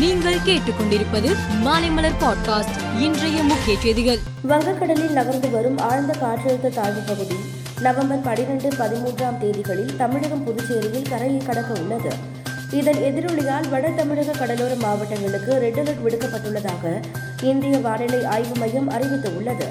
நீங்கள் கேட்டுக்கொண்டிருப்பது மாலைமலர் பாட்காஸ்ட் இன்றைய முக்கிய செய்திகள். வங்கக்கடலில் நகர்ந்து வரும் ஆழ்ந்த காற்றழுத்த தாழ்வு பகுதி நவம்பர் பனிரெண்டு பதிமூன்றாம் தேதிகளில் தமிழகம் புதுச்சேரியில் கரையை கடக்க உள்ளது. இதன் எதிரொலியால் வட தமிழக கடலோர மாவட்டங்களுக்கு ரெட் அலர்ட் விடுக்கப்பட்டுள்ளதாக இந்திய வானிலை ஆய்வு மையம் அறிவித்துள்ளது.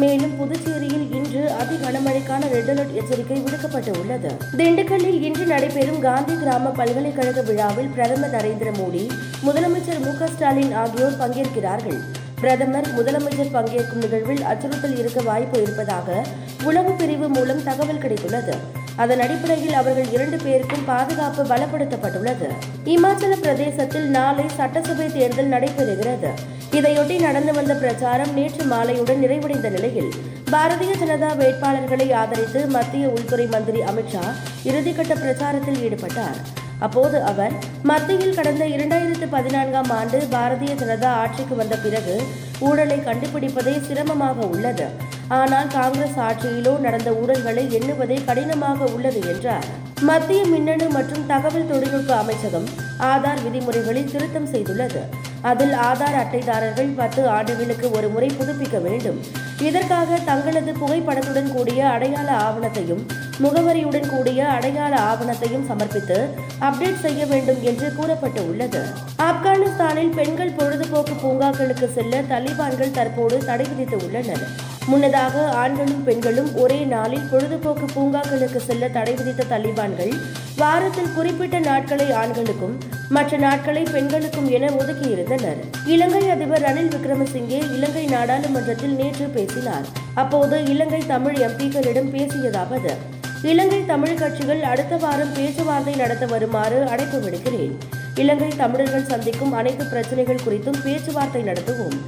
மேலும் புதுச்சேரியில் இன்று அதி கனமழைக்கான ரெட் அலர்ட் எச்சரிக்கை விடுக்கப்பட்டு உள்ளது திண்டுக்கல்லில் இன்று நடைபெறும் காந்தி கிராம பல்கலைக்கழக விழாவில் பிரதமர் நரேந்திர மோடி முதலமைச்சர் மு ஸ்டாலின் ஆகியோர் பங்கேற்கிறார்கள். பிரதமர் முதலமைச்சர் பங்கேற்கும் நிகழ்வில் அச்சுறுத்தல் இருக்க வாய்ப்பு இருப்பதாக உளவு பிரிவு மூலம் தகவல் கிடைத்துள்ளது. அதன் அடிப்படையில் அவர்கள் இரண்டு பேருக்கும் பாதுகாப்பு பலப்படுத்தப்பட்டுள்ளது. இமாச்சல பிரதேசத்தில் நாளை சட்டசபை தேர்தல் நடைபெறுகிறது. இதையொட்டி நடந்து வந்த பிரச்சாரம் நேற்று மாலையுடன் நிறைவடைந்த நிலையில் பாரதிய ஜனதா வேட்பாளர்களை ஆதரித்து மத்திய உள்துறை மந்திரி அமித்ஷா இறுதிக்கட்ட பிரச்சாரத்தில் ஈடுபட்டார். அப்போது அவர் மத்தியில் கடந்த இரண்டாயிரத்து பதினான்காம் ஆண்டு பாரதிய ஜனதா ஆட்சிக்கு வந்த பிறகு ஊழலை கண்டுபிடிப்பதே சிரமமாக உள்ளது. ஆனால் காங்கிரஸ் ஆட்சியிலோ நடந்த ஊழல்களை எண்ணுவதே கடினமாக உள்ளது என்றார். மத்திய மின்னணு மற்றும் தகவல் தொழில்நுட்ப அமைச்சகம் ஆதார் விதிமுறைகளில் திருத்தம் செய்துள்ளது. அதில் ஆதார் அட்டைதாரர்கள் பத்து ஆண்டுகளுக்கு ஒரு முறை புதுப்பிக்க வேண்டும். இதற்காக தங்களது புகைப்படத்துடன் கூடிய அடையாள ஆவணத்தையும் முகவரியுடன் கூடிய அடையாள ஆவணத்தையும் சமர்ப்பித்து அப்டேட் செய்ய வேண்டும் என்று கூறப்பட்டு உள்ளது ஆப்கானிஸ்தானில் பெண்கள் பொழுதுபோக்கு பூங்காக்களுக்கு செல்ல தலிபான்கள் தற்போது தடை விதித்து உள்ளனர். முன்னதாக ஆண்களும் பெண்களும் ஒரே நாளில் பொழுதுபோக்கு பூங்காக்களுக்கு செல்ல தடை விதித்த தலிபான்கள் வாரத்தில் குறிப்பிட்ட நாட்களை ஆண்களுக்கும் மற்ற நாட்களை பெண்களுக்கும் என ஒதுக்கியிருந்தனர். இலங்கை அதிபர் ரணில் விக்ரமசிங்கே இலங்கை நாடாளுமன்றத்தில் நேற்று பேசினார். அப்போது இலங்கை தமிழ் எம்பிக்களிடம் பேசியதாவது இலங்கை தமிழ் கட்சிகள் அடுத்த வாரம் பேச்சுவார்த்தை நடத்த வருமாறு அழைப்பு விடுக்கிறேன். இலங்கை தமிழர்கள் சந்திக்கும் அனைத்து பிரச்சனைகள் குறித்தும் பேச்சுவார்த்தை நடத்துவோம்.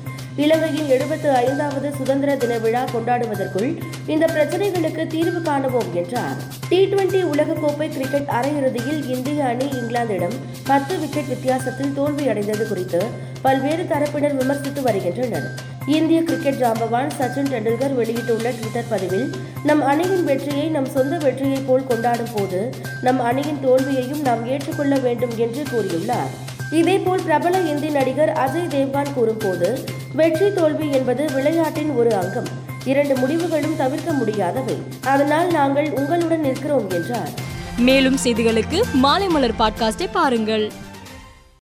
இலங்கையின் எழுபத்து ஐந்தாவது சுதந்திர தின விழா கொண்டாடுவதற்குள் இந்த பிரச்சனைகளுக்கு தீர்வு காணுவோம் என்றார். டி டுவெண்டி உலகக்கோப்பை கிரிக்கெட் அரையிறுதியில் இந்திய அணி இங்கிலாந்திடம் பத்து விக்கெட் வித்தியாசத்தில் தோல்வியடைந்தது குறித்து பல்வேறு தரப்பினர் விமர்சித்து வருகின்றனர். இந்திய கிரிக்கெட் ஜாம்பவான் சச்சின் டெண்டுல்கர் வெளியிட்டுள்ள ட்விட்டர் பதிவில் நம் அணியின் வெற்றியை நம் சொந்த வெற்றியைப் போல் கொண்டாடும் போது நம் அணியின் தோல்வியையும் நாம் ஏற்றுக்கொள்ள வேண்டும் என்று கூறியுள்ளார். இதேபோல் பிரபல இந்தி நடிகர் அஜய் தேவ்கான் கூறும்போது வெற்றி தோல்வி என்பது விளையாட்டின் ஒரு அங்கம். இரண்டு முடிவுகளும் தவிர்க்க முடியாதவை. அதனால் நாங்கள் உங்களுடன் நிற்கிறோம் என்றார். மேலும் செய்திகளுக்கு மாலை மலர் பாட்காஸ்டை பாருங்கள்.